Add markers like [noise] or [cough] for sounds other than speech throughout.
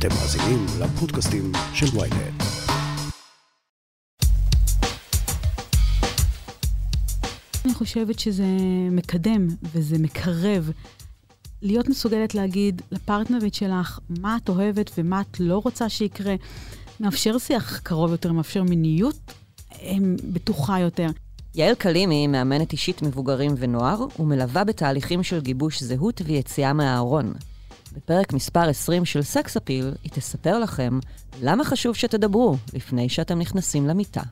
אתם מאזינים לפודקאסטים של ויינט. אני חושבת שזה מקדם וזה מקרב. להיות מסוגלת להגיד לפרטנרית שלך מה את אוהבת ומה את לא רוצה שיקרה, מאפשר שיח קרוב יותר, מאפשר מיניות בטוחה יותר. יעל קלימי מאמנת אישית מבוגרים ונוער, ומלווה בתהליכים של גיבוש זהות ויציאה מהארון. בפרק מספר 20 של סקס אפיל, היא תספר לכם למה חשוב שתדברו לפני שאתם נכנסים למיטה.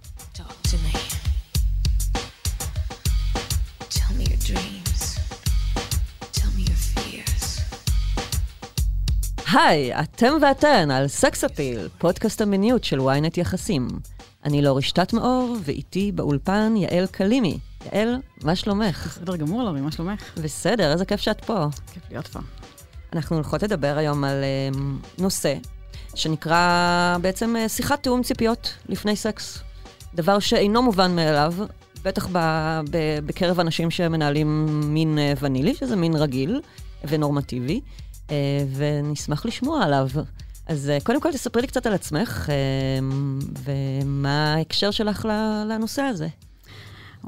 היי, אתם ואתן על סקס אפיל, פודקאסט המיניות של ynet יחסים. אני לא רשתת מאור, ואיתי באולפן יעל קלימי. יעל, מה שלומך? בסדר גמור, לורי, מה שלומך? בסדר, איזה כיף שאת פה. כיף להיות פה. אנחנו הולכות לדבר היום על uh, נושא שנקרא בעצם uh, שיחת תיאום ציפיות לפני סקס. דבר שאינו מובן מאליו, בטח ב, ב, בקרב אנשים שמנהלים מין uh, ונילי, שזה מין רגיל ונורמטיבי, ונשמח לשמוע עליו. אז קודם כל תספרי לי קצת על עצמך, ומה ההקשר שלך לנושא הזה.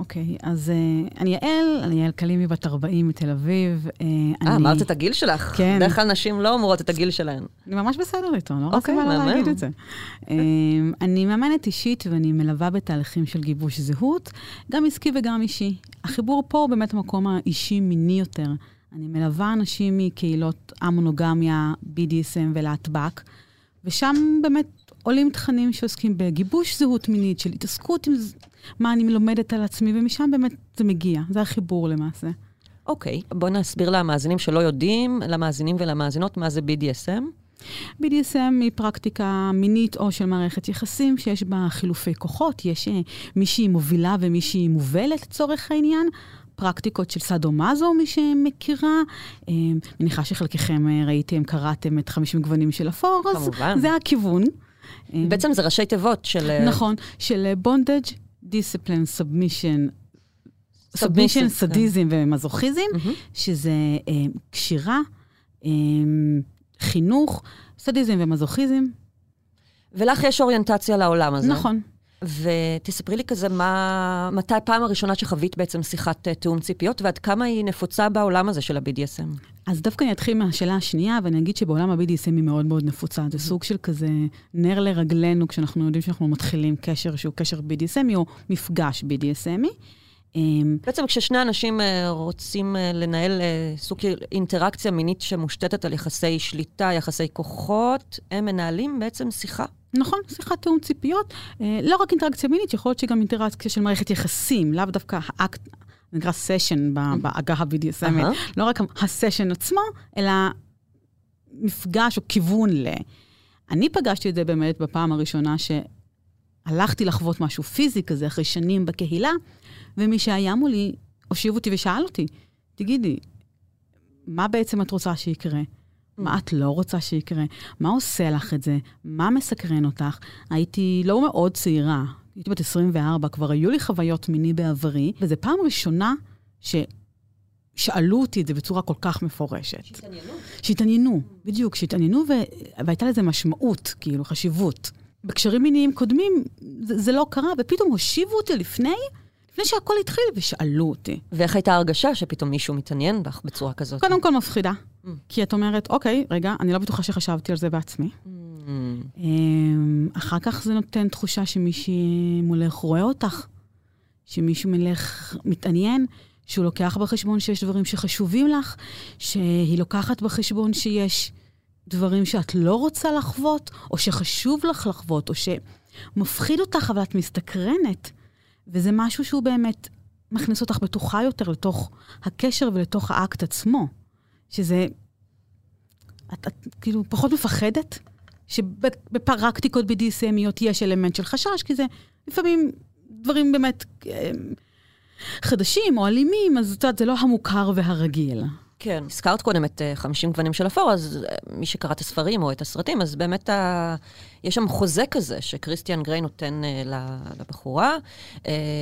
אוקיי, אז uh, אני יעל, אני יעל קלימי, בת 40 מתל אביב. אה, uh, אמרת את הגיל שלך. כן. בדרך כלל נשים לא אומרות את הגיל שלהן. אני ממש בסדר איתו, אני לא רוצה מה לא להגיד את זה. uh, אני מאמנת אישית ואני מלווה בתהליכים של גיבוש זהות, גם עסקי וגם אישי. החיבור פה הוא באמת המקום האישי-מיני יותר. אני מלווה אנשים מקהילות המונוגמיה, BDSM ולהטב"ק, ושם באמת עולים תכנים שעוסקים בגיבוש זהות מינית, של התעסקות עם מה אני לומדת על עצמי, ומשם באמת זה מגיע, זה החיבור למעשה. אוקיי, okay, בואו נסביר למאזינים שלא יודעים, למאזינים ולמאזינות, מה זה BDSM. BDSM היא פרקטיקה מינית או של מערכת יחסים שיש בה חילופי כוחות, יש uh, מישהי מובילה ומישהי מובלת לצורך העניין. פרקטיקות של סאדו-מאזו, מי שמכירה. אה, מניחה שחלקכם אה, ראיתם, קראתם את 50 גוונים של אפור, אז כמובן. זה הכיוון. בעצם זה ראשי תיבות של... נכון, של bondage, discipline, submission, submission, סדיזם ומזוכיזם, שזה קשירה, חינוך, סדיזם ומזוכיזם. ולך יש אוריינטציה לעולם הזה. נכון. ותספרי לי כזה, מה, מתי פעם הראשונה שחווית בעצם שיחת uh, תיאום ציפיות, ועד כמה היא נפוצה בעולם הזה של ה-BDSM? אז דווקא אני אתחיל מהשאלה השנייה, ואני אגיד שבעולם ה-BDSM היא מאוד מאוד נפוצה. זה סוג של כזה נר לרגלינו, כשאנחנו יודעים שאנחנו מתחילים קשר שהוא קשר BDSMי, או מפגש BDSMי. אמ, בעצם כששני אנשים אה, רוצים אה, לנהל סוג של אינטראקציה מינית שמושתתת על יחסי שליטה, יחסי כוחות, הם מנהלים בעצם שיחה נכון, שיחת תיאום ציפיות. אה, לא רק אינטראקציה מינית, יכול להיות שגם אינטראקציה של מערכת יחסים, לאו דווקא האקט, נקרא סשן בעגה ה-BDSM, לא רק הסשן עצמו, אלא מפגש או כיוון ל... אני פגשתי את זה באמת בפעם הראשונה שהלכתי לחוות משהו פיזי כזה אחרי שנים בקהילה, ומי שהיה מולי הושיב אותי ושאל אותי, תגידי, מה בעצם את רוצה שיקרה? מה את לא רוצה שיקרה? מה עושה לך את זה? מה מסקרן אותך? הייתי לא מאוד צעירה, הייתי בת 24, כבר היו לי חוויות מיני בעברי, וזו פעם ראשונה ששאלו אותי את זה בצורה כל כך מפורשת. שהתעניינו. שהתעניינו, בדיוק, שהתעניינו, ו... והייתה לזה משמעות, כאילו, חשיבות. בקשרים מיניים קודמים זה, זה לא קרה, ופתאום הושיבו אותי לפני לפני שהכל התחיל, ושאלו אותי. ואיך הייתה הרגשה שפתאום מישהו מתעניין בך בצורה כזאת? קודם כל מפחידה. Mm. כי את אומרת, אוקיי, רגע, אני לא בטוחה שחשבתי על זה בעצמי. Mm. אמ, אחר כך זה נותן תחושה שמישהי מולך רואה אותך, שמישהו מלך מתעניין, שהוא לוקח בחשבון שיש דברים שחשובים לך, שהיא לוקחת בחשבון שיש דברים שאת לא רוצה לחוות, או שחשוב לך לחוות, או שמפחיד אותך, אבל את מסתקרנת. וזה משהו שהוא באמת מכניס אותך בטוחה יותר לתוך הקשר ולתוך האקט עצמו. שזה... את, את כאילו פחות מפחדת, שבפרקטיקות BDSMיות יש אלמנט של חשש, כי זה לפעמים דברים באמת אה, חדשים או אלימים, אז את יודעת, זה לא המוכר והרגיל. כן. הזכרת קודם את 50 אה, גוונים של אפור, אז אה, מי שקרא את הספרים או את הסרטים, אז באמת ה... יש שם חוזה כזה שכריסטיאן גריי נותן לבחורה,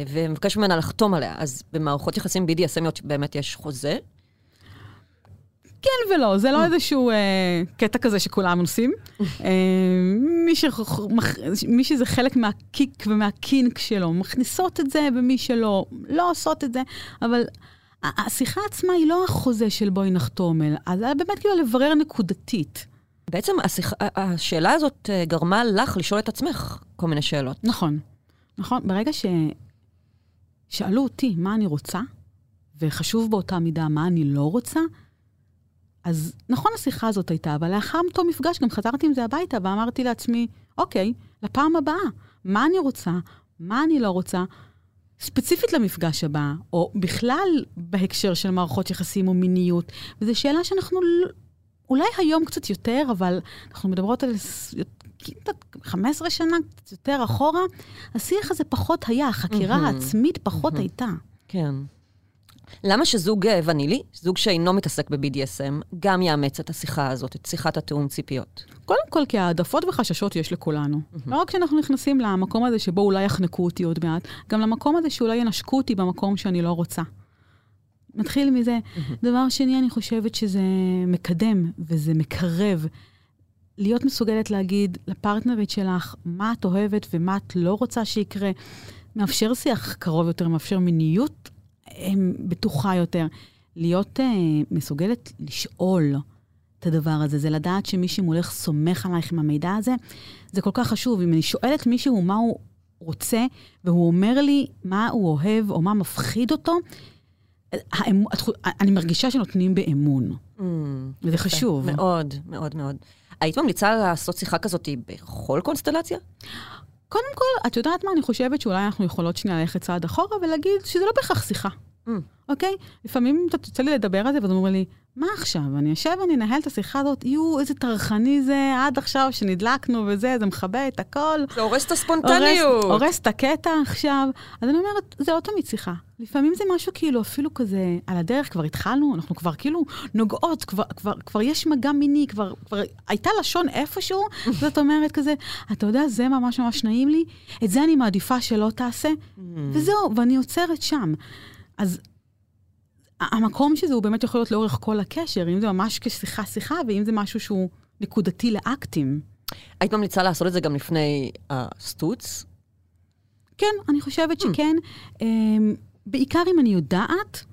ומבקש ממנה לחתום עליה. אז במערכות יחסים BDSMיות באמת יש חוזה. כן ולא, זה לא איזשהו אה, קטע כזה שכולם עושים. [laughs] אה, מי, שח, מח, מי שזה חלק מהקיק ומהקינק שלו, מכניסות את זה, ומי שלא, לא עושות את זה, אבל השיחה עצמה היא לא החוזה של בואי נחתום, אלא באמת כאילו לברר נקודתית. בעצם השיח, השאלה הזאת אה, גרמה לך לשאול את עצמך כל מיני שאלות. נכון. נכון, ברגע ששאלו אותי מה אני רוצה, וחשוב באותה מידה מה אני לא רוצה, אז נכון השיחה הזאת הייתה, אבל לאחר אותו מפגש גם חזרתי עם זה הביתה ואמרתי לעצמי, אוקיי, לפעם הבאה, מה אני רוצה, מה אני לא רוצה, ספציפית למפגש הבא, או בכלל בהקשר של מערכות יחסים או מיניות, וזו שאלה שאנחנו אולי היום קצת יותר, אבל אנחנו מדברות על 15 שנה, קצת יותר אחורה, השיח הזה פחות היה, החקירה העצמית פחות הייתה. כן. למה שזוג אה, ונילי, זוג שאינו מתעסק ב-BDSM, גם יאמץ את השיחה הזאת, את שיחת התיאום ציפיות? קודם כל, כי העדפות וחששות יש לכולנו. Mm-hmm. לא רק כשאנחנו נכנסים למקום הזה שבו אולי יחנקו אותי עוד מעט, גם למקום הזה שאולי ינשקו אותי במקום שאני לא רוצה. מתחיל מזה. Mm-hmm. דבר שני, אני חושבת שזה מקדם וזה מקרב. להיות מסוגלת להגיד לפרטנרית שלך מה את אוהבת ומה את לא רוצה שיקרה. מאפשר שיח קרוב יותר, מאפשר מיניות בטוחה יותר. להיות uh, מסוגלת לשאול את הדבר הזה, זה לדעת שמי שמולך סומך עלייך עם המידע הזה, זה כל כך חשוב. אם אני שואלת מישהו מה הוא רוצה, והוא אומר לי מה הוא אוהב או מה מפחיד אותו, האמ... אני מרגישה שנותנים באמון. Mm, וזה חשוב. מאוד, מאוד, מאוד. היית ממליצה לעשות שיחה כזאת בכל קונסטלציה? קודם כל, את יודעת מה? אני חושבת שאולי אנחנו יכולות שנייה ללכת צעד אחורה ולהגיד שזה לא בהכרח שיחה. Mm. אוקיי? לפעמים אתה יוצא לי לדבר על זה, ואז אומרים לי, מה עכשיו? אני אשב ואני אנהל את השיחה הזאת, יואו, איזה טרחני זה, עד עכשיו שנדלקנו וזה, זה מכבה את הכל. זה הורס את הספונטניות. הורס, הורס את הקטע עכשיו. אז אני אומרת, זה לא תמיד שיחה. לפעמים זה משהו כאילו אפילו כזה, על הדרך כבר התחלנו, אנחנו כבר כאילו נוגעות, כבר, כבר, כבר יש מגע מיני, כבר, כבר הייתה לשון איפשהו, [laughs] זאת אומרת כזה, אתה יודע, זה ממש ממש נעים לי, את זה אני מעדיפה שלא תעשה, mm. וזהו, ואני עוצרת שם. אז המקום שזה הוא באמת יכול להיות לאורך כל הקשר, אם זה ממש כשיחה-שיחה, ואם זה משהו שהוא נקודתי לאקטים. היית ממליצה לעשות את זה גם לפני הסטוץ? כן, אני חושבת hmm. שכן. Um, בעיקר אם אני יודעת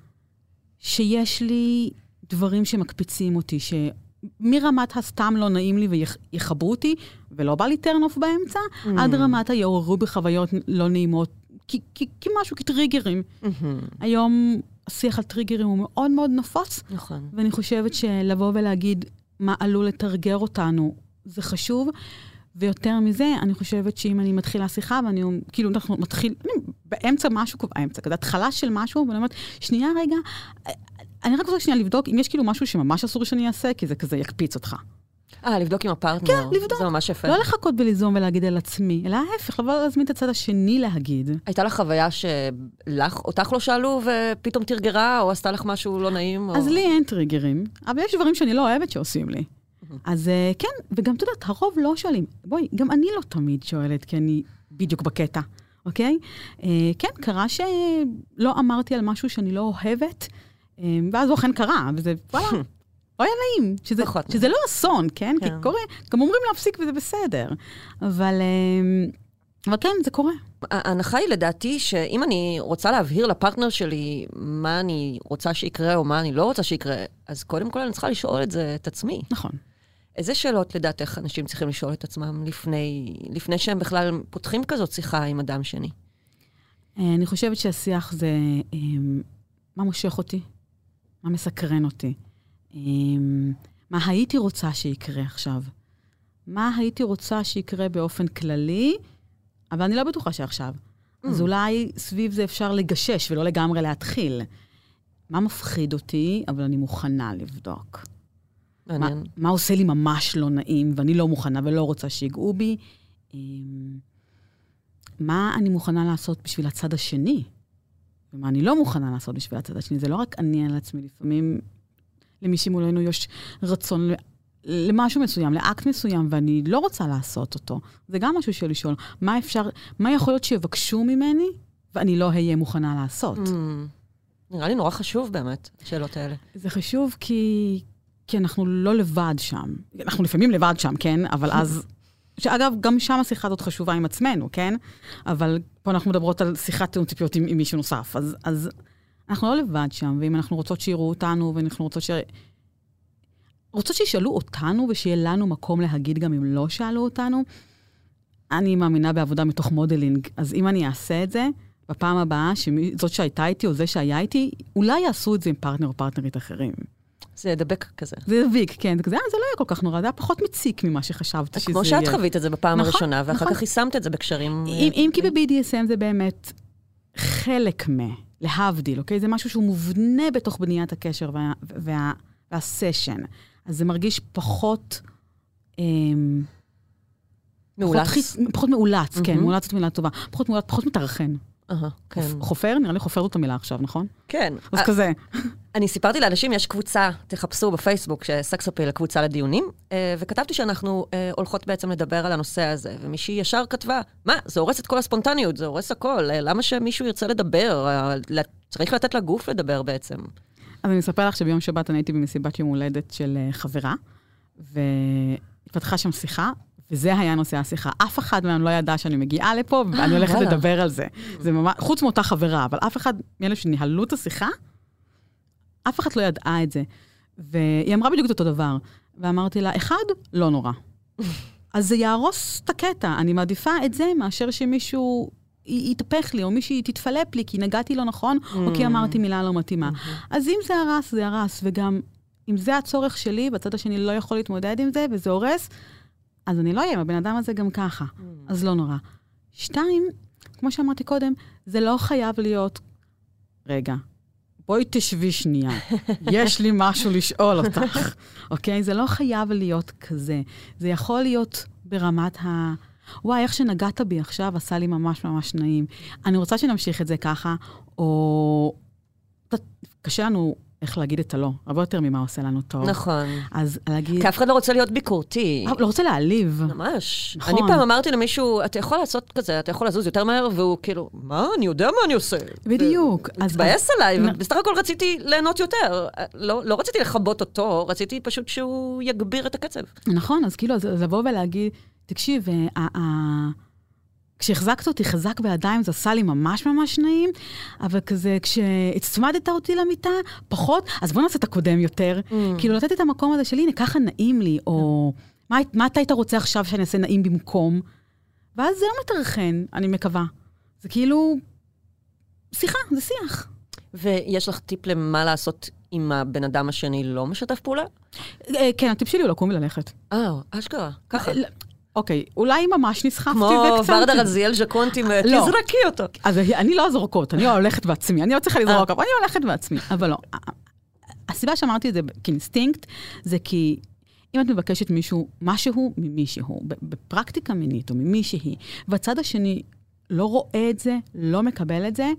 שיש לי דברים שמקפיצים אותי, שמרמת הסתם לא נעים לי ויחברו אותי, ולא בא לי off באמצע, mm. עד רמת היעוררו בחוויות לא נעימות, כי, כי, כי משהו, כטריגרים. Mm-hmm. היום השיח על טריגרים הוא מאוד מאוד נפוץ. נכון. ואני חושבת שלבוא ולהגיד מה עלול לתרגר אותנו, זה חשוב. ויותר מזה, אני חושבת שאם אני מתחילה שיחה, ואני, כאילו, אנחנו מתחיל, אני באמצע משהו, באמצע, כזה התחלה של משהו, ואני אומרת, שנייה רגע, אני רק רוצה שנייה לבדוק אם יש כאילו משהו שממש אסור שאני אעשה, כי זה כזה יקפיץ אותך. אה, לבדוק עם הפרטנר. כן, לבדוק. זה ממש יפה. לא לחכות וליזום ולהגיד על עצמי, אלא ההפך, לבוא להזמין את הצד השני להגיד. הייתה לך חוויה שלך, אותך לא שאלו ופתאום תרגרה, או עשתה לך משהו לא נעים? אז או... לי אין טריגרים, אבל יש דברים שאני לא אוהבת שעושים לי. אז אה, כן, וגם, את יודעת, הרוב לא שואלים. בואי, גם אני לא תמיד שואלת, כי אני בדיוק בקטע, אוקיי? אה, כן, קרה שלא אמרתי על משהו שאני לא אוהבת, אה, ואז הוא אכן קרה, וזה, וואלה. [laughs] לא היה נעים, שזה, שזה לא אסון, כן? כן? כי קורה, גם אומרים להפסיק וזה בסדר. אבל, אבל כן, זה קורה. ההנחה היא לדעתי שאם אני רוצה להבהיר לפרטנר שלי מה אני רוצה שיקרה או מה אני לא רוצה שיקרה, אז קודם כל אני צריכה לשאול את זה את עצמי. נכון. איזה שאלות לדעתך אנשים צריכים לשאול את עצמם לפני, לפני שהם בכלל פותחים כזאת שיחה עם אדם שני? אה, אני חושבת שהשיח זה אה, מה מושך אותי, מה מסקרן אותי, מה הייתי רוצה שיקרה עכשיו, מה הייתי רוצה שיקרה באופן כללי, אבל אני לא בטוחה שעכשיו. Mm. אז אולי סביב זה אפשר לגשש ולא לגמרי להתחיל. מה מפחיד אותי, אבל אני מוכנה לבדוק. מעניין. מה, מה עושה לי ממש לא נעים, ואני לא מוכנה ולא רוצה שיגעו בי? מה אני מוכנה לעשות בשביל הצד השני? ומה אני לא מוכנה לעשות בשביל הצד השני? זה לא רק אני על עצמי, לפעמים למי שמולנו יש רצון למשהו מסוים, לאקט מסוים, ואני לא רוצה לעשות אותו. זה גם משהו של לשאול, מה אפשר, מה יכול להיות שיבקשו ממני, ואני לא אהיה מוכנה לעשות? Mm, נראה לי נורא חשוב באמת, השאלות האלה. זה חשוב כי, כי אנחנו לא לבד שם. אנחנו לפעמים לבד שם, כן? אבל אז... [laughs] שאגב, גם שם השיחה הזאת חשובה עם עצמנו, כן? אבל פה אנחנו מדברות על שיחת תיאום ציפיות עם, עם מישהו נוסף. אז, אז אנחנו לא לבד שם, ואם אנחנו רוצות שיראו אותנו, ואנחנו רוצות ש... רוצות שישאלו אותנו ושיהיה לנו מקום להגיד גם אם לא שאלו אותנו, אני מאמינה בעבודה מתוך modeling. אז אם אני אעשה את זה, בפעם הבאה, זאת שהייתה איתי או זה שהיה איתי, אולי יעשו את זה עם פרטנר או פרטנרית אחרים. זה דבק כזה. זה דביק, כן. זה כזה, אה, זה לא היה כל כך נורא, זה היה פחות מציק ממה שחשבתי שזה כמו יהיה. שאת חווית את זה בפעם נכון, הראשונה, ואחר נכון. כך יישמת את זה בקשרים... אם, אה, אם כי ב-BDSM זה באמת חלק מ... להבדיל, אוקיי? זה משהו שהוא מובנה בתוך בניית הקשר וה, וה, והסשן. אז זה מרגיש פחות... אמ, מאולץ. פחות. פחות מאולץ, כן, מהמם. מאולץ זאת מילה טובה. פחות מאולץ, פחות מטרחן. כן. חופ- חופר? נראה לי חופר זאת המילה עכשיו, נכון? כן. אז כזה. אני סיפרתי לאנשים, יש קבוצה, תחפשו בפייסבוק, שסקס אפיל, הקבוצה לדיונים, אה, וכתבתי שאנחנו אה, הולכות בעצם לדבר על הנושא הזה, ומישהי ישר כתבה, מה, זה הורס את כל הספונטניות, זה הורס הכל, אה, למה שמישהו ירצה לדבר? צריך לתת לגוף לדבר בעצם. אז אני אספר לך שביום שבת אני הייתי במסיבת יום הולדת של חברה, והתפתחה שם שיחה, וזה היה נושא השיחה. אף אחד מהם לא ידע שאני מגיעה לפה, ואני הולכת. לדבר על זה. זה ממש, חוץ מאותה חברה, אבל אף אחד מאלה שניהלו את השיחה, אף אחד לא ידעה את זה. והיא אמרה בדיוק את אותו דבר. ואמרתי לה, אחד, לא נורא. אז זה יהרוס את הקטע. אני מעדיפה את זה מאשר שמישהו יתהפך לי, או מישהי תתפלפ לי, כי נגעתי לא נכון, או כי אמרתי מילה לא מתאימה. אז אם זה הרס, זה הרס, וגם אם זה הצורך שלי, והצד השני לא יכול להתמודד עם זה, וזה הורס, אז אני לא אהיה עם הבן אדם הזה גם ככה. אז לא נורא. שתיים, כמו שאמרתי קודם, זה לא חייב להיות... רגע, בואי תשבי שנייה, [laughs] יש לי משהו לשאול אותך, אוקיי? זה לא חייב להיות כזה. זה יכול להיות ברמת ה... וואי, איך שנגעת בי עכשיו עשה לי ממש ממש נעים. אני רוצה שנמשיך את זה ככה, או... קשה לנו איך להגיד את הלא, הרבה יותר ממה עושה לנו טוב. נכון. אז להגיד... כי אף אחד לא רוצה להיות ביקורתי. אה, לא רוצה להעליב. ממש. נכון. אני פעם אמרתי למישהו, אתה יכול לעשות כזה, אתה יכול לזוז יותר מהר, והוא כאילו, מה, אני יודע מה אני עושה. בדיוק. הוא התבאס עליי, ובסך הכל רציתי ליהנות יותר. לא לא רציתי לכבות אותו, רציתי פשוט שהוא יגביר את הקצב. נכון, אז כאילו, אז לבוא ולהגיד, תקשיב, אה, ה- ה- כשהחזקת אותי חזק בידיים, זה עשה לי ממש ממש נעים, אבל כזה, כשהצמדת אותי למיטה, פחות, אז בוא נעשה את הקודם יותר. Mm. כאילו, לתת את המקום הזה של, הנה, ככה נעים לי, או מה, מה אתה היית רוצה עכשיו שאני אעשה נעים במקום? ואז זה לא מטרחן, אני מקווה. זה כאילו, שיחה, זה שיח. ויש לך טיפ למה לעשות אם הבן אדם השני לא משתף פעולה? אה, כן, הטיפ שלי הוא לקום וללכת. אה, אשכרה, ככה. לא, אוקיי, אולי ממש נסחפתי כמו וקצת... ורדה רזיאל ז'קונטים, לא. תזרקי אותו. אז אני לא זורקות, אני הולכת בעצמי, אני לא צריכה אה. לזרוק, אבל אני הולכת בעצמי. אבל לא. הסיבה שאמרתי את זה כאינסטינקט, זה כי אם את מבקשת מישהו, משהו ממישהו, בפרקטיקה מינית או ממישהי, והצד השני לא רואה את זה, לא מקבל את זה,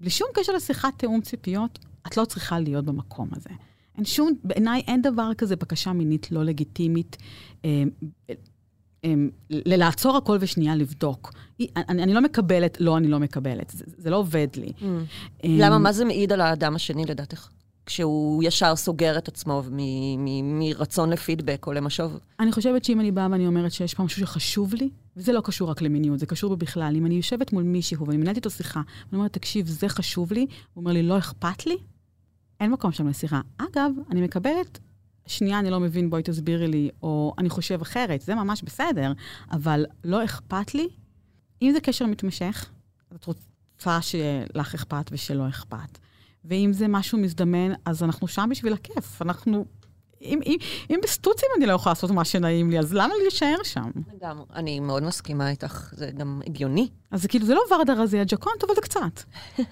בלי שום קשר לשיחת תיאום ציפיות, את לא צריכה להיות במקום הזה. אין שום, בעיניי אין דבר כזה בקשה מינית לא לגיטימית. אה, אה, לעצור הכל ושנייה לבדוק. אני, אני לא מקבלת, לא, אני לא מקבלת. זה, זה לא עובד לי. Mm. אה, למה, מה זה מעיד על האדם השני לדעתך? כשהוא ישר סוגר את עצמו מרצון לפידבק או למשוב? אני חושבת שאם אני באה ואני אומרת שיש פה משהו שחשוב לי, וזה לא קשור רק למיניות, זה קשור בכלל. אם אני יושבת מול מישהו ואני מנהלת איתו שיחה, ואני אומרת, תקשיב, זה חשוב לי, הוא אומר לי, לא אכפת לי, אין מקום שם לשיחה. אגב, אני מקבלת, שנייה, אני לא מבין, בואי תסבירי לי, או אני חושב אחרת, זה ממש בסדר, אבל לא אכפת לי. אם זה קשר מתמשך, את רוצה שלך אכפת ושלא אכפת. ואם זה משהו מזדמן, אז אנחנו שם בשביל הכיף. אנחנו... אם, אם, אם בסטוצים אני לא יכולה לעשות מה שנעים לי, אז למה להישאר שם? לגמרי. אני מאוד מסכימה איתך, זה גם הגיוני. אז זה כאילו, זה לא ורדה רזיה ג'קונט, אבל זה קצת. [laughs]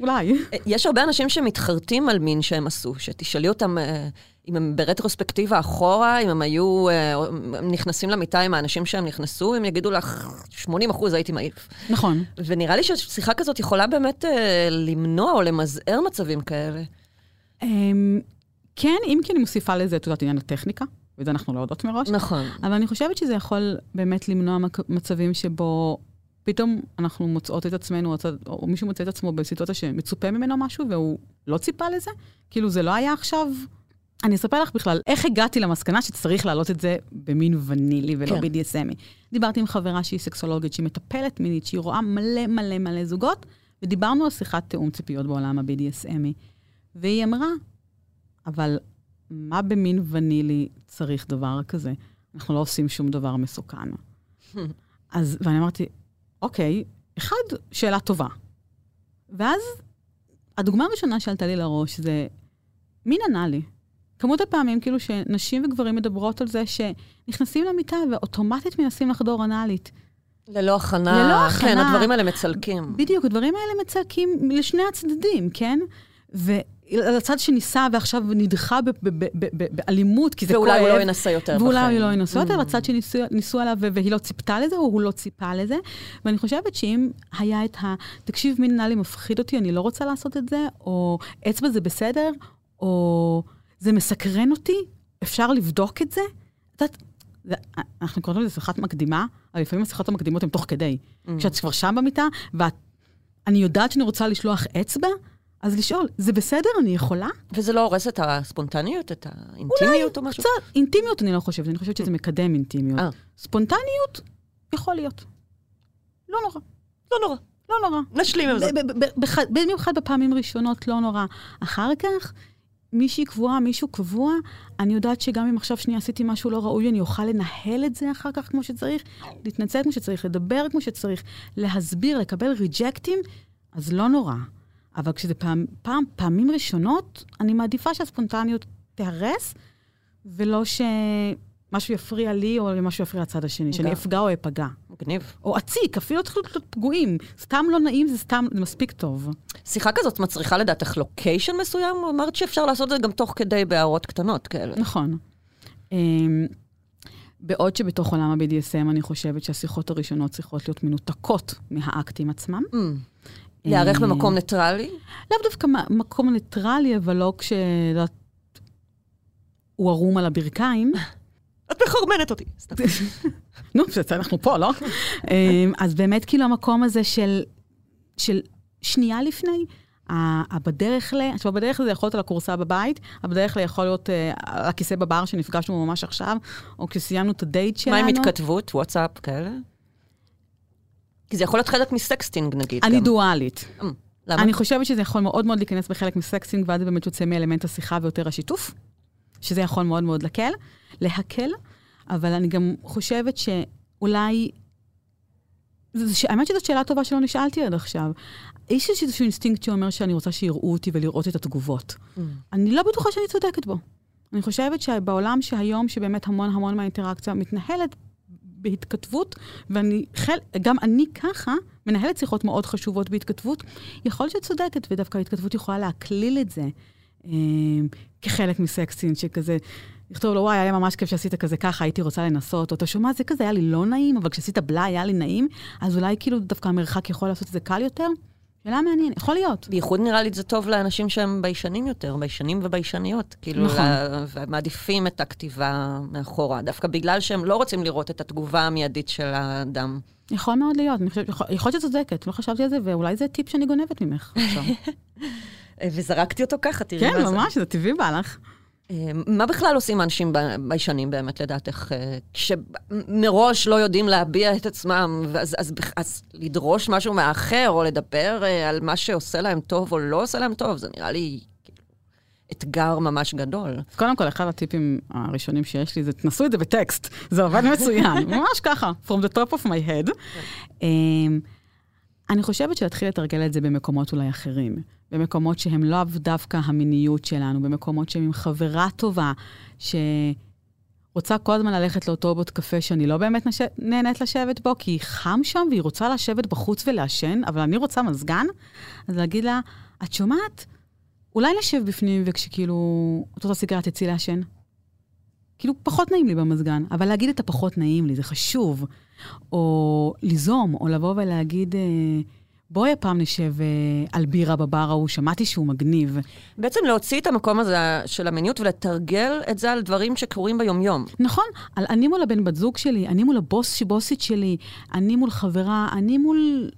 אולי. יש הרבה אנשים שמתחרטים על מין שהם עשו, שתשאלי אותם אה, אם הם ברטרוספקטיבה אחורה, אם הם היו אה, הם נכנסים למיטה עם האנשים שהם נכנסו, הם יגידו לך, 80 אחוז הייתי מעיף. נכון. ונראה לי ששיחה כזאת יכולה באמת אה, למנוע או למזער מצבים כאלה. אמ, כן, אם כי אני מוסיפה לזה, את יודעת, עניין הטכניקה, וזה אנחנו לא יודעות מראש. נכון. אבל אני חושבת שזה יכול באמת למנוע מצבים שבו פתאום אנחנו מוצאות את עצמנו, או מישהו מוצא את עצמו בסיטואציה שמצופה ממנו משהו, והוא לא ציפה לזה. כאילו, זה לא היה עכשיו אני אספר לך בכלל איך הגעתי למסקנה שצריך להעלות את זה במין ונילי ולא כן. BDSMי. דיברתי עם חברה שהיא סקסולוגית, שהיא מטפלת מינית, שהיא רואה מלא מלא מלא זוגות, ודיברנו על שיחת תיאום ציפיות בעולם ה-BDSMי. והיא אמרה, אבל מה במין ונילי צריך דבר כזה? אנחנו לא עושים שום דבר מסוכן. [laughs] אז, ואני אמרתי, אוקיי, אחד, שאלה טובה. ואז הדוגמה הראשונה שעלתה לי לראש זה מין אנאלי. כמות הפעמים כאילו שנשים וגברים מדברות על זה שנכנסים למיטה ואוטומטית מנסים לחדור אנאלית. ללא הכנה. ללא הכנה. כן, הדברים האלה מצלקים. בדיוק, הדברים האלה מצלקים לשני הצדדים, כן? ולצד שניסה ועכשיו נדחה באלימות, כי זה כואב. ואולי הוא לא ינסה יותר בחיים. ואולי הוא לא ינסו יותר, Mm. לצד שניסו עליו והיא לא ציפתה לזה, או הוא לא ציפה לזה. ואני חושבת שאם היה את ה... תקשיב, מין נאלי מפחיד אותי, אני לא רוצה לעשות את זה, או אצבע זה בסדר, או זה מסקרן אותי, אפשר לבדוק את זה. את יודעת, זה- אנחנו קוראים לזה שיחת מקדימה, אבל לפעמים השיחות המקדימות הן תוך כדי. Mm. כשאת כבר שם במיטה, ואני יודעת שאני רוצה לשלוח אצבע, אז לשאול, זה בסדר, אני יכולה? וזה לא הורס את הספונטניות, את האינטימיות או משהו? קצת, אינטימיות אני לא חושבת, אני חושבת שזה מקדם אינטימיות. אה. ספונטניות, יכול להיות. לא נורא, לא נורא, לא נורא. נשלים עם זה. במיוחד בפעמים ראשונות, לא נורא. אחר כך, מישהי קבועה, מישהו קבוע, אני יודעת שגם אם עכשיו שנייה עשיתי משהו לא ראוי, אני אוכל לנהל את זה אחר כך כמו שצריך, להתנצל כמו שצריך, לדבר כמו שצריך, להסביר, לקבל ריג'קטים, אז לא נורא. אבל כשזה פעם, פעם, פעמים ראשונות, אני מעדיפה שהספונטניות תיהרס, ולא שמשהו יפריע לי או משהו יפריע לצד השני, שאני גם. אפגע או אפגע. מגניב. או אציק, אפילו לא צריך להיות פגועים. סתם לא נעים, זה סתם, זה מספיק טוב. שיחה כזאת מצריכה לדעתך location מסוים? אמרת שאפשר לעשות את זה גם תוך כדי בהערות קטנות כאלה. נכון. אמ, בעוד שבתוך עולם ה-BDSM אני חושבת שהשיחות הראשונות צריכות להיות מנותקות מהאקטים עצמם. Mm. להיערך אה, במקום ניטרלי? לאו דווקא מקום ניטרלי, אבל לא כש... הוא ערום על הברכיים. את מחרמנת אותי. [laughs] נו, בסדר, אנחנו פה, לא? אמ, אז באמת כאילו המקום הזה של, של שנייה לפני, בדרך ל... עכשיו, בדרך לזה יכול להיות על הכורסה בבית, בדרך ל יכול להיות אה, על הכיסא בבר שנפגשנו ממש עכשיו, או כשסיימנו את הדייט שלנו. מה עם התכתבות, וואטסאפ, כאלה? כי זה יכול להיות חלק מ sexting, נגיד. אני גם. דואלית. Mm, למה? אני חושבת שזה יכול מאוד מאוד להיכנס בחלק מ sexting, ואז זה באמת יוצא מאלמנט השיחה ויותר השיתוף, שזה יכול מאוד מאוד להקל, להקל, אבל אני גם חושבת שאולי... האמת שזאת שאלה טובה שלא נשאלתי עד עכשיו. יש איזשהו אינסטינקט שאומר שאני רוצה שיראו אותי ולראות את התגובות. Mm. אני לא בטוחה שאני צודקת בו. אני חושבת שבעולם שהיום, שבאמת המון המון מהאינטראקציה מתנהלת בהתכתבות, ואני, חל, גם אני ככה, מנהלת שיחות מאוד חשובות בהתכתבות, יכול להיות שאת צודקת, ודווקא ההתכתבות יכולה להקליל את זה אה, כחלק מסקסין, שכזה, לכתוב לו, וואי, היה ממש כיף שעשית כזה ככה, הייתי רוצה לנסות, או אתה שומע, זה כזה היה לי לא נעים, אבל כשעשית בלה היה לי נעים, אז אולי כאילו דווקא המרחק יכול לעשות את זה קל יותר? שאלה מעניינת, יכול להיות. בייחוד נראה לי זה טוב לאנשים שהם ביישנים יותר, ביישנים וביישניות. כאילו, נכון. לה- ומעדיפים את הכתיבה מאחורה, דווקא בגלל שהם לא רוצים לראות את התגובה המיידית של האדם. יכול מאוד להיות, אני חושבת, יכול יכול להיות שאת צודקת, לא חשבתי על זה, ואולי זה טיפ שאני גונבת ממך עכשיו. [laughs] וזרקתי אותו ככה, תראי כן, מה זה. ממש, זה טבעי בא לך. אה, מה בכלל עושים אנשים ביישנים באמת, לדעתך, אה, כשמראש לא יודעים להביע את עצמם, אז, בכ- אז לדרוש משהו מהאחר, או לדבר אה, על מה שעושה להם טוב או לא עושה להם טוב, זה נראה לי כאילו, אתגר ממש גדול. אז קודם כל, אחד הטיפים הראשונים שיש לי זה, תנסו את זה בטקסט, זה עובד מצוין, [laughs] ממש ככה, from the top of my head. אמ, אני חושבת שלהתחיל לתרגל את זה במקומות אולי אחרים, במקומות שהם לאו דווקא המיניות שלנו, במקומות שהם עם חברה טובה, שרוצה כל הזמן ללכת לאותו בוט קפה שאני לא באמת נש... נהנית לשבת בו, כי חם שם והיא רוצה לשבת בחוץ ולעשן, אבל אני רוצה מזגן, אז להגיד לה, את שומעת? אולי נשב בפנים וכשכאילו, את רוצה סיגריה תצאי לעשן? כאילו, פחות נעים לי במזגן, אבל להגיד את הפחות נעים לי, זה חשוב. או ליזום, או לבוא ולהגיד, אה, בואי הפעם נשב אה, על בירה בבר ההוא, שמעתי שהוא מגניב. בעצם להוציא את המקום הזה של המיניות ולתרגל את זה על דברים שקורים ביומיום. נכון, על אני מול הבן בת זוג שלי, אני מול הבוס שבוסית שלי, אני מול חברה, אני מול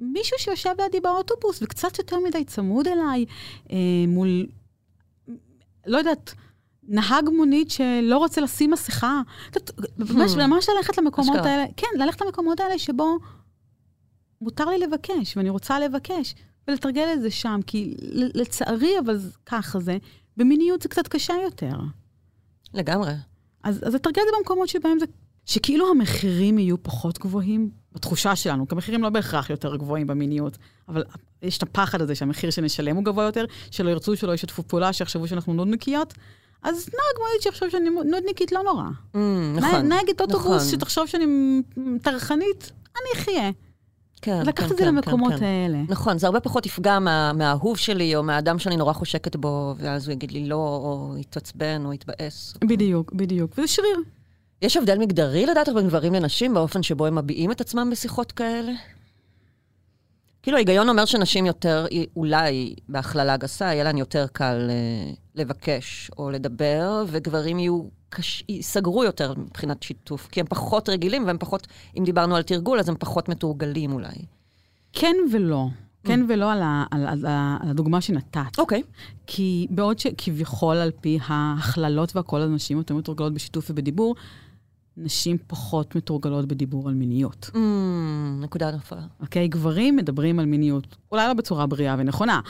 מישהו שיושב לידי באוטובוס וקצת יותר מדי צמוד אליי, אה, מול, לא יודעת, נהג מונית שלא רוצה לשים מסכה. ממש, Hmm. ממש ללכת למקומות. האלה, כן, ללכת למקומות האלה שבו מותר לי לבקש, ואני רוצה לבקש, ולתרגל את זה שם, כי לצערי, אבל ככה זה, במיניות זה קצת קשה יותר. לגמרי. אז, אז לתרגל את זה במקומות שבהם זה... שכאילו המחירים יהיו פחות גבוהים, בתחושה שלנו, כי המחירים לא בהכרח יותר גבוהים במיניות, אבל יש את הפחד הזה שהמחיר שנשלם הוא גבוה יותר, שלא ירצו, שלא ישתפו פעולה, שיחשבו שאנחנו נודניקיות. אז נהג מונית שיחשוב שאני נודניקית לא נורא. Mm, נכון. נהגת אוטובוס נכון. שתחשוב שאני טרחנית, אני אחיה. כן, לקחת כן, את זה כן, למקומות כן, כן. האלה. נכון, זה הרבה פחות יפגע מה, מהאהוב שלי, או מהאדם שאני נורא חושקת בו, ואז הוא יגיד לי לא, או יתעצבן, או יתבאס. בדיוק, בדיוק. וזה שריר. יש הבדל מגדרי לדעת בין גברים לנשים באופן שבו הם מביעים את עצמם בשיחות כאלה? כאילו, ההיגיון אומר שנשים יותר, אולי בהכללה גסה, יהיה להן יותר קל אה, לבקש או לדבר, וגברים יהיו, קש... ייסגרו יותר מבחינת שיתוף, כי הם פחות רגילים והם פחות, אם דיברנו על תרגול, אז הם פחות מתורגלים אולי. כן ולא. כן ולא על, ה, על, על, על הדוגמה שנתת. אוקיי. כי בעוד שכביכול על פי ההכללות והכל, אז נשים יותר מתורגלות בשיתוף ובדיבור, נשים פחות מתורגלות בדיבור על מיניות. Mm, נקודה נפלה. אוקיי? גברים מדברים על מיניות, אולי לא בצורה בריאה ונכונה,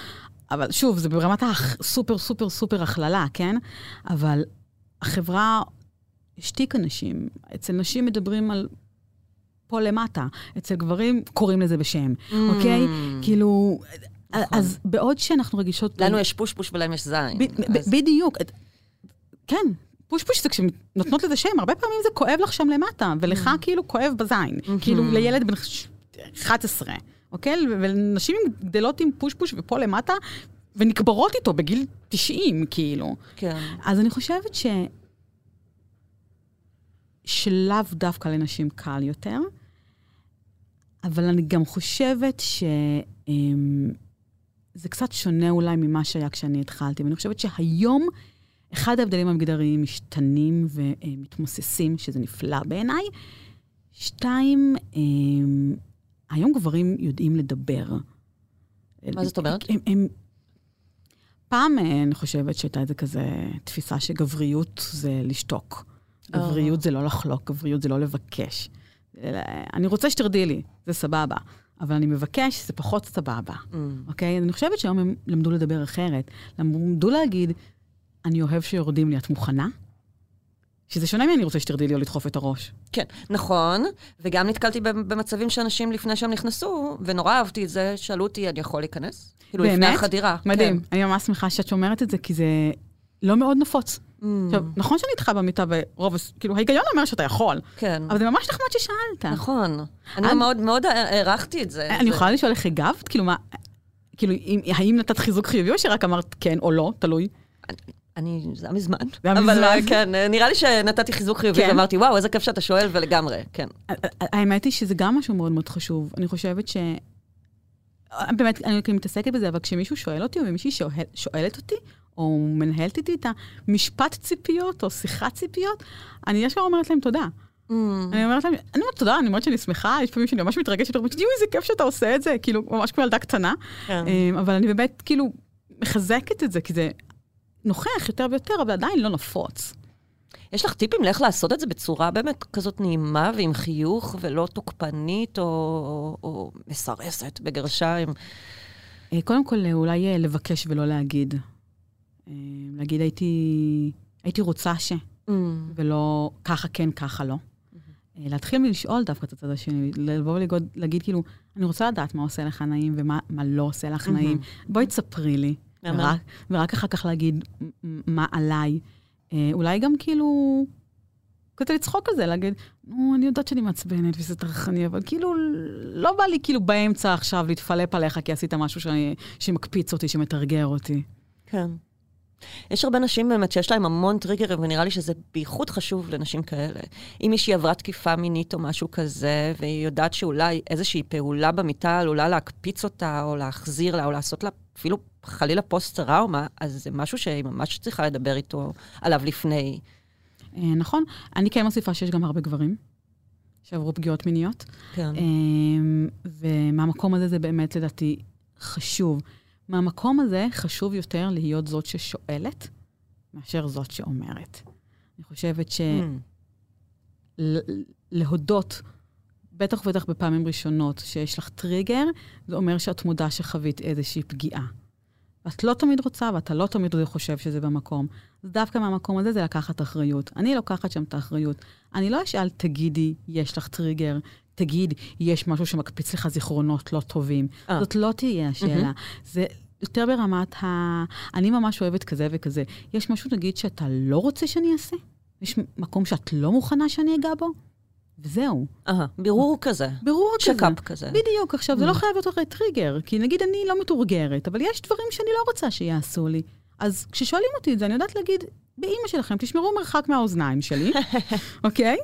אבל שוב, זה ברמת הסופר סופר סופר הכללה, כן? אבל החברה השתיקה נשים. אצל נשים מדברים על פה למטה, אצל גברים קוראים לזה בשם, אוקיי? כאילו, אז בעוד שאנחנו רגישות... לנו יש פושפוש ולהם יש זין. ב- אז- בדיוק. כן, פוש-פוש זה כשנותנות לזה שם, הרבה פעמים זה כואב לך שם למטה, ולך כאילו כואב בזין. כאילו לילד בן ש- 11, אוקיי? ונשים גדלות עם פוש-פוש ופה למטה, ונקברות איתו בגיל 90, כאילו. כן. אז אני חושבת ש... שלאו דווקא לנשים קל יותר, אבל אני גם חושבת שזה קצת שונה אולי ממה שהיה כשאני התחלתי, ואני חושבת שהיום אחד ההבדלים המגדריים משתנים ומתמוססים, שזה נפלא בעיניי. שתיים, אמ, היום גברים יודעים לדבר. מה זאת אומרת? הם, הם, פעם אה, אני חושבת שהייתה איזה כזה תפיסה שגבריות זה לשתוק. אה. גבריות זה לא לחלוק, גבריות זה לא לבקש. אני רוצה שתרדי לי, זה סבבה. אבל אני מבקש, זה פחות סבבה, Mm. אוקיי? אני חושבת שהיום הם למדו לדבר אחרת. למדו להגיד, אני אוהב שיורדים לי, את מוכנה? שזה שונה מ"אני רוצה שתרדי לי" או לדחוף את הראש. כן, נכון, וגם נתקלתי במצבים שאנשים לפני שהם נכנסו, ונורא אהבתי את זה, שאלו אותי, אני יכול להיכנס? כאילו, לפני? החדירה. מדהים. כן. אני ממש שמחה שאת שומרת את זה, כי זה לא מאוד נפוץ. Mm, עכשיו, נכון שאני איתך במיטה ורוב, הס- כאילו, ההיגיון אומר שאתה יכול, כן, אבל זה ממש נחמד ששאלת. נכון. אני אני- מאוד מאוד הערכתי את זה. אני זה- יכולה לשאול איך הגבת? כאילו, מה... כאילו, אם- האם נתת חיזוק חיובי או שרק אמרת כן או לא, תלוי? אני, זה היה מזמן. זה היה אבל מזמן. אה, כן, אה, נראה לי שנתתי חיזוק חיובי, כן. ואמרתי, וואו, איזה כיף שאתה שואל, ולגמרי, כן. האמת היא שזה גם משהו מאוד מאוד חשוב. אני חושבת ש... באמת, אני כאילו מתעסקת בזה, אבל כשמישהו שואל אותי, או מישהי שואל, שואלת אותי, או מנהלת איתי את המשפט ציפיות, או שיחת ציפיות, אני ישר אומרת להם תודה. Mm, אני אומרת להם, אני אומרת תודה, אני אומרת שאני שמחה, יש פעמים שאני ממש מתרגשת, אומרת, יואי, איזה כיף שאתה עושה את זה, כאילו, ממש כמו ילדה קטנה. כן. אמ, אבל אני באמת, כאילו, מחזקת את זה, כי זה נוכח יותר ויותר, אבל עדיין לא נפוץ. יש לך טיפים לאיך לעשות את זה בצורה באמת כזאת נעימה ועם חיוך, ולא תוקפנית או, או, או מסרסת בגרשיים? אה, קודם כל, אה, אולי אה, לבקש ולא להגיד. להגיד, הייתי, הייתי רוצה ש, Mm, ולא ככה כן, ככה לא. אה, להתחיל מלשאול דווקא את הצד השני, לבוא ולהגיד, להגיד, כאילו, אני רוצה לדעת מה עושה לך נעים ומה מה לא עושה לך נעים. בואי תספרי לי. ורק, ורק אחר כך להגיד מה עליי. אה, אולי גם כאילו, כזה לצחוק על זה, להגיד, נו, אני יודעת שאני מעצבנת וזה טרחני, אבל כאילו, לא בא לי כאילו באמצע עכשיו להתפלפ עליך כי עשית משהו שאני, שמקפיץ אותי, שמתרגר אותי. כן. יש הרבה נשים באמת שיש להן המון טריגרים, ונראה לי שזה בייחוד חשוב לנשים כאלה. אם מישהי עברה תקיפה מינית או משהו כזה, והיא יודעת שאולי איזושהי פעולה במיטה עלולה להקפיץ אותה, או להחזיר לה, או לעשות לה אפילו חלילה פוסט-טראומה, אז זה משהו שהיא ממש צריכה לדבר איתו עליו לפני. אה, נכון? אני כן מוסיפה שיש גם הרבה גברים שעברו פגיעות מיניות. כן. אמ, ומהמקום הזה זה באמת לדעתי חשוב. מהמקום הזה חשוב יותר להיות זאת ששואלת מאשר זאת שאומרת. אני חושבת ש... Mm. להודות, בטח ובטח בפעמים ראשונות, שיש לך טריגר, זה אומר שאת מודה שחווית איזושהי פגיעה. ואת לא תמיד רוצה, ואתה לא תמיד חושב שזה במקום. אז דווקא מהמקום הזה זה לקחת אחריות. אני לוקחת שם את האחריות. אני לא אשאל, תגידי, יש לך טריגר, תגיד, יש משהו שמקפיץ לך זיכרונות לא טובים. אה. זאת לא תהיה השאלה. זה יותר ברמת ה... אני ממש אוהבת כזה וכזה. יש משהו, נגיד, שאתה לא רוצה שאני אעשה? יש מקום שאת לא מוכנה שאני אגע בו? וזהו. אהה, בירור כזה. בירור כזה. checkup כזה. בדיוק. עכשיו, זה לא חייב להיות הרי טריגר, כי נגיד אני לא מתורגרת, אבל יש דברים שאני לא רוצה שיעשו לי. אז כששואלים אותי את זה, אני יודעת להגיד, באימא שלכם, תשמרו מרחק מהאוזניים שלי, [laughs] אוקיי?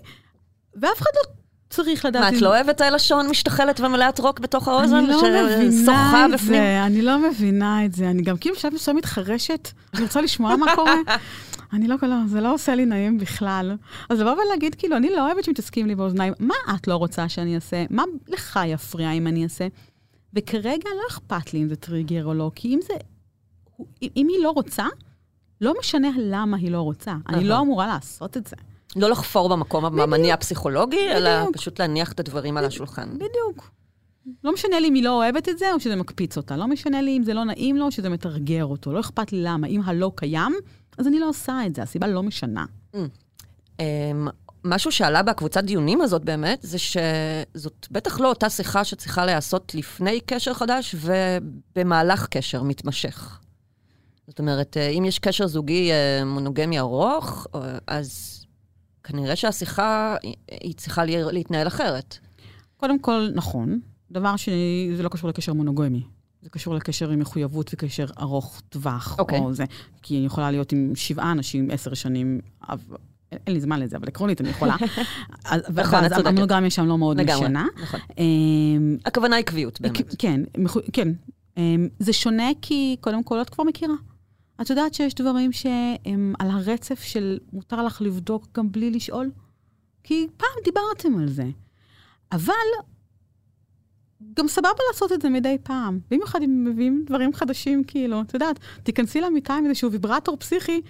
ואף אחד לא צריך לדעת... מה, את לא אוהבת הלשון משתחלת ומלאת רוק בתוך האוזן? אני לא מבינה את בפנים? זה, אני לא מבינה את זה. אני גם כאילו בשלב מסוים מתחרשת, אני רוצה לשמוע מה קורה. [laughs] אני לא, לא, זה לא עושה לי נעים בכלל. אז לבוא ולהגיד, כאילו, אני לא אוהבת שמתעסקים לי באוזניים, מה את לא רוצה שאני אעשה? מה לך יפריע אם אני אעשה? וכרגע לא אכפת לי אם זה טריגר או לא, כי אם זה... אם היא לא רוצה, לא משנה למה היא לא רוצה. אני. לא אמורה לעשות את זה. לא לחפור במקום המניע הפסיכולוגי, אלא בדיוק. פשוט להניח את הדברים על השולחן. בדיוק. לא משנה לי אם היא לא אוהבת את זה או שזה מקפיץ אותה. לא משנה לי אם זה לא נעים לו או שזה מתרגר אותו. לא אכפת לי למה. אם הלא קיים, אז אני לא עושה את זה. הסיבה לא משנה. אמ, משהו שעלה בקבוצת דיונים הזאת באמת, זה שזאת בטח לא אותה שיחה שצריכה להיעשות לפני קשר חדש ובמהלך קשר מתמשך. זאת אומרת, אה, אם יש קשר זוגי אה, מונוגמי ארוך, אה, אז כנראה שהשיחה, היא- צריכה לה- להתנהל אחרת. קודם כל, נכון. דבר שני, זה לא קשור לקשר מונוגמי. זה קשור לקשר עם מחויבות וקשר ארוך טווח. אוקיי. או זה. כי אני יכולה להיות עם שבעה אנשים עשר שנים, אבל... אין אין לי זמן לזה, אבל עקרונית אני יכולה. [laughs] אז- נכון, את צודקת. המונוגמיה שם לא מאוד לגמרי, משנה. נכון. אמ, הכוונה היא קביעות, באמת. כ- כן, כן. אמ, זה שונה כי קודם כל את כבר מכירה. את יודעת שיש דברים שהם על הרצף של מותר לך לבדוק גם בלי לשאול? כי פעם דיברתם על זה. אבל גם סבבה לעשות את זה מדי פעם. במיוחד אם מביאים דברים חדשים, כאילו, את יודעת, תיכנסי למיטה עם איזשהו ויברטור פסיכי,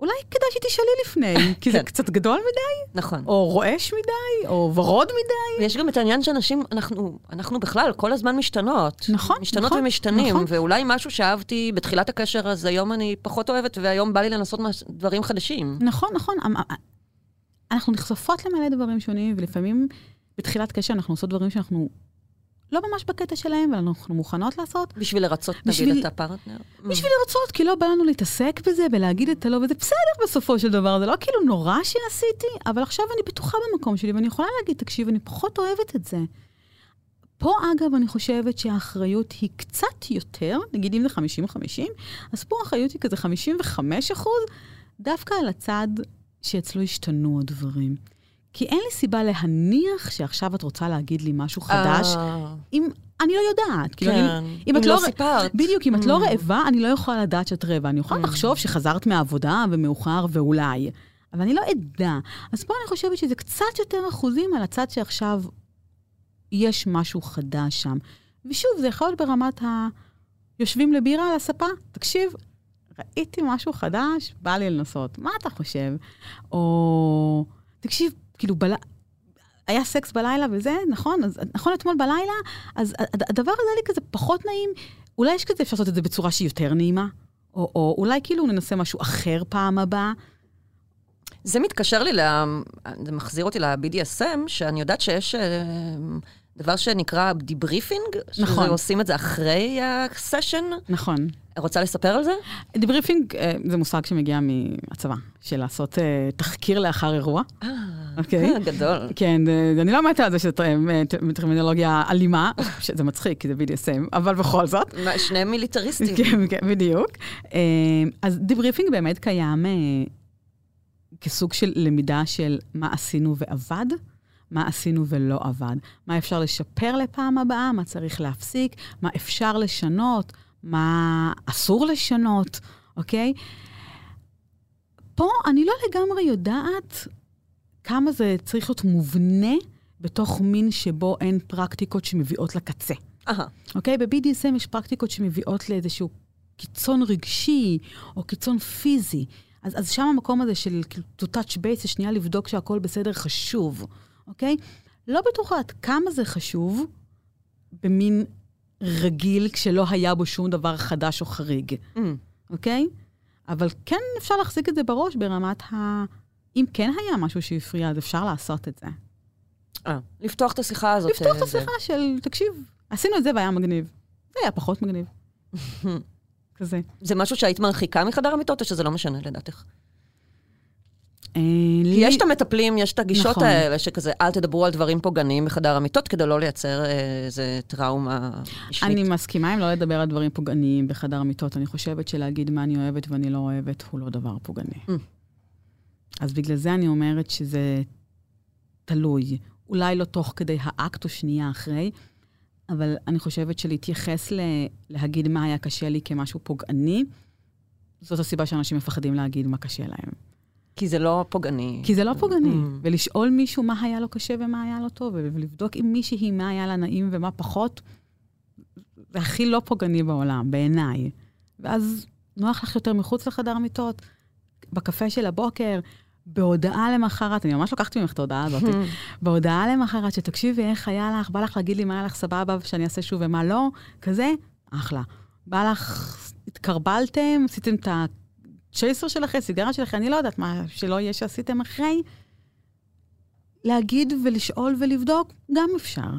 אולי כדאי שתשאלי לפני, [laughs] כי זה כן. קצת גדול מדי, נכון. או רועש מדי, או ורוד מדי. ויש גם את העניין שאנשים, אנחנו, אנחנו בכלל כל הזמן משתנות. נכון, משתנות נכון, ומשתנים, נכון. ואולי משהו שאהבתי בתחילת הקשר, אז היום אני פחות אוהבת, והיום בא לי לנסות דברים חדשים. נכון, נכון. אמ- אמ- אנחנו נחשפות למלא דברים שונים, ולפעמים בתחילת קשר אנחנו עושות דברים שאנחנו לא ממש בקטע שלהם, אבל אנחנו מוכנות לעשות. בשביל לרצות, בשביל- נגיד, את הפרטנר. בשביל לרצות, כי לא בא לנו להתעסק בזה ולהגיד את הלא, וזה בסדר בסופו של דבר, זה לא כאילו נורא שעשיתי, אבל עכשיו אני בטוחה במקום שלי, ואני יכולה להגיד, תקשיב, אני פחות אוהבת את זה. פה, אגב, אני חושבת שהאחריות היא קצת יותר, נגיד אם זה 50-50, אז פה האחריות היא כזה 55 אחוז, דווקא על הצד שאצלו השתנו הדברים. כי אין לי סיבה להניח שעכשיו את רוצה להגיד לי משהו חדש, אה, אם אני לא יודעת. כאילו, כן. אם, אם את לא לא, סיפרת. בדיוק, אם את לא Mm. רעבה, אני לא יכולה לדעת שאת רעבה. אני יכולה Mm. לחשוב שחזרת מהעבודה ומאוחר ואולי, אבל אני לא אדע. אז פה אני חושבת שזה קצת יותר אחוזים על הצד שעכשיו יש משהו חדש שם. ושוב, זה יכול להיות ברמת ה... יושבים לבירה על הספה, תקשיב, ראיתי משהו חדש, בא לי לנסות, מה אתה חושב? או, תקשיב, כאילו, בל... היה סקס בלילה וזה, נכון? אז, נכון, אתמול בלילה, אז הד- הדבר הזה היה לי כזה פחות נעים. אולי יש כזה, אפשר לעשות את זה בצורה שהיא יותר נעימה? או, או אולי כאילו ננסה משהו אחר פעם הבאה? זה מתקשר לי, ל... זה מחזיר אותי ל-BDSM, שאני יודעת שיש אה, דבר שנקרא debriefing, נכון. שעושים את זה אחרי הסשן. נכון. רוצה לספר על זה? debriefing אה, זה מושג שמגיע מהצבא, של לעשות אה, תחקיר לאחר אירוע. אוקיי. גדול. כן, אה, אני לא מתה על זה שזו טרמינולוגיה אלימה, שזה מצחיק, כי זה BDSM, אבל בכל זאת. שני מיליטריסטים. כן, כן, בדיוק. אה, אז debriefing באמת קיים אה, כסוג של למידה של מה עשינו ועבד, מה עשינו ולא עבד, מה אפשר לשפר לפעם הבאה, מה צריך להפסיק, מה אפשר לשנות, מה אסור לשנות, אוקיי? פה אני לא לגמרי יודעת כמה זה צריך להיות מובנה בתוך מין שבו אין פרקטיקות שמביאות לקצה. אהה. אוקיי? ב-BDSM יש פרקטיקות שמביאות לאיזשהו קיצון רגשי או קיצון פיזי, אז, אז שם המקום הזה של to touch base, שנייה לבדוק שהכל בסדר, חשוב, אוקיי? לא בטוחה עד כמה זה חשוב במין רגיל, כשלא היה בו שום דבר חדש או חריג, Mm. אוקיי? אבל כן אפשר להחזיק את זה בראש ברמת ה... אם כן היה משהו שהפריע, אז אפשר לעשות את זה. אה, לפתוח את השיחה הזאת. לפתוח את אה, זה. השיחה של, תקשיב, עשינו את זה והיה מגניב. זה היה פחות מגניב. [laughs] כזה. זה משהו שהיית מרחיקה מחדר המיטות, או שזה לא משנה לדעתך? אה, כי לי- יש את המטפלים, יש את הגישות נכון. האלה, שכזה, אל תדברו על דברים פוגעניים בחדר המיטות, כדי לא לייצר אה, איזה טראומה אישית. אני מסכימה עם לא לדבר על דברים פוגעניים בחדר המיטות. אני חושבת שלהגיד מה אני אוהבת ואני לא אוהבת הוא לא דבר פוגעני. Mm. אז בגלל זה אני אומרת שזה תלוי. אולי לא תוך כדי האקט או שנייה אחרי, אבל אני חושבת שלהתייחס ל... להגיד מה היה קשה לי כמשהו פוגעני, זאת הסיבה שאנשים מפחדים להגיד מה קשה להם. כי זה לא פוגעני. כי זה לא פוגעני. Mm. ולשאול מישהו מה היה לו קשה ומה היה לו טוב, ולבדוק עם מישהי מה היה לה נעים ומה פחות, זה הכי לא פוגעני בעולם, בעיניי. ואז נוח לך יותר מחוץ לחדר המיטות, בקפה של הבוקר, בהודעה למחרת, אני ממש לקחתי ממך את ההודעה הזאת, [laughs] בהודעה למחרת, שתקשיבי איך היה לך, בא לך להגיד לי מה היה לך סבבה ושאני אעשה שוב ומה לא, כזה, אחלה. בא לך, התקרבלתם, עשיתם את הצ'ייסר שלכם, סיגריה שלכם, אני לא יודעת מה שלא יהיה שעשיתם אחרי. להגיד ולשאול ולבדוק, גם אפשר.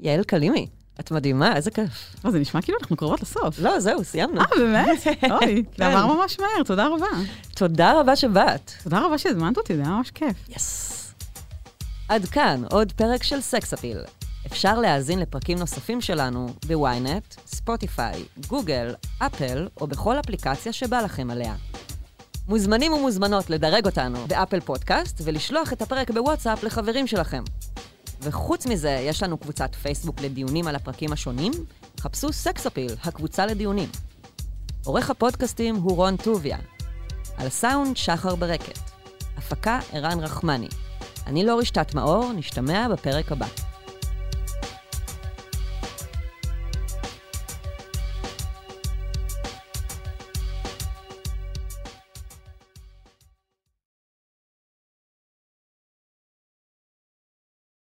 יעל קלימי, את מדהימה, איזה כיף. לא, זה נשמע כאילו אנחנו קרובות לסוף. לא, זהו, סיימנו. אה, באמת? [laughs] אוי, כן. זה עבר ממש מהר, תודה רבה. תודה רבה שבאת. תודה רבה שהזמנת אותי, זה היה ממש כיף. Yes. עד כאן עוד פרק של סקס אפיל. אפשר להאזין לפרקים נוספים שלנו בוויינט, ספוטיפיי, גוגל, אפל או בכל אפליקציה שבא לכם עליה. מוזמנים ומוזמנות לדרג אותנו באפל פודקאסט ולשלוח את הפרק בוואטסאפ לחברים שלכם. וחוץ מזה, יש לנו קבוצת פייסבוק לדיונים על הפרקים השונים, חפשו סקס אפיל, הקבוצה לדיונים. עורך הפודקאסטים הוא רון טוביה. על הסאונד שחר ברקת. הפקה ערן רחמני. אני לא רשתת מאור, נשתמע בפרק הבא.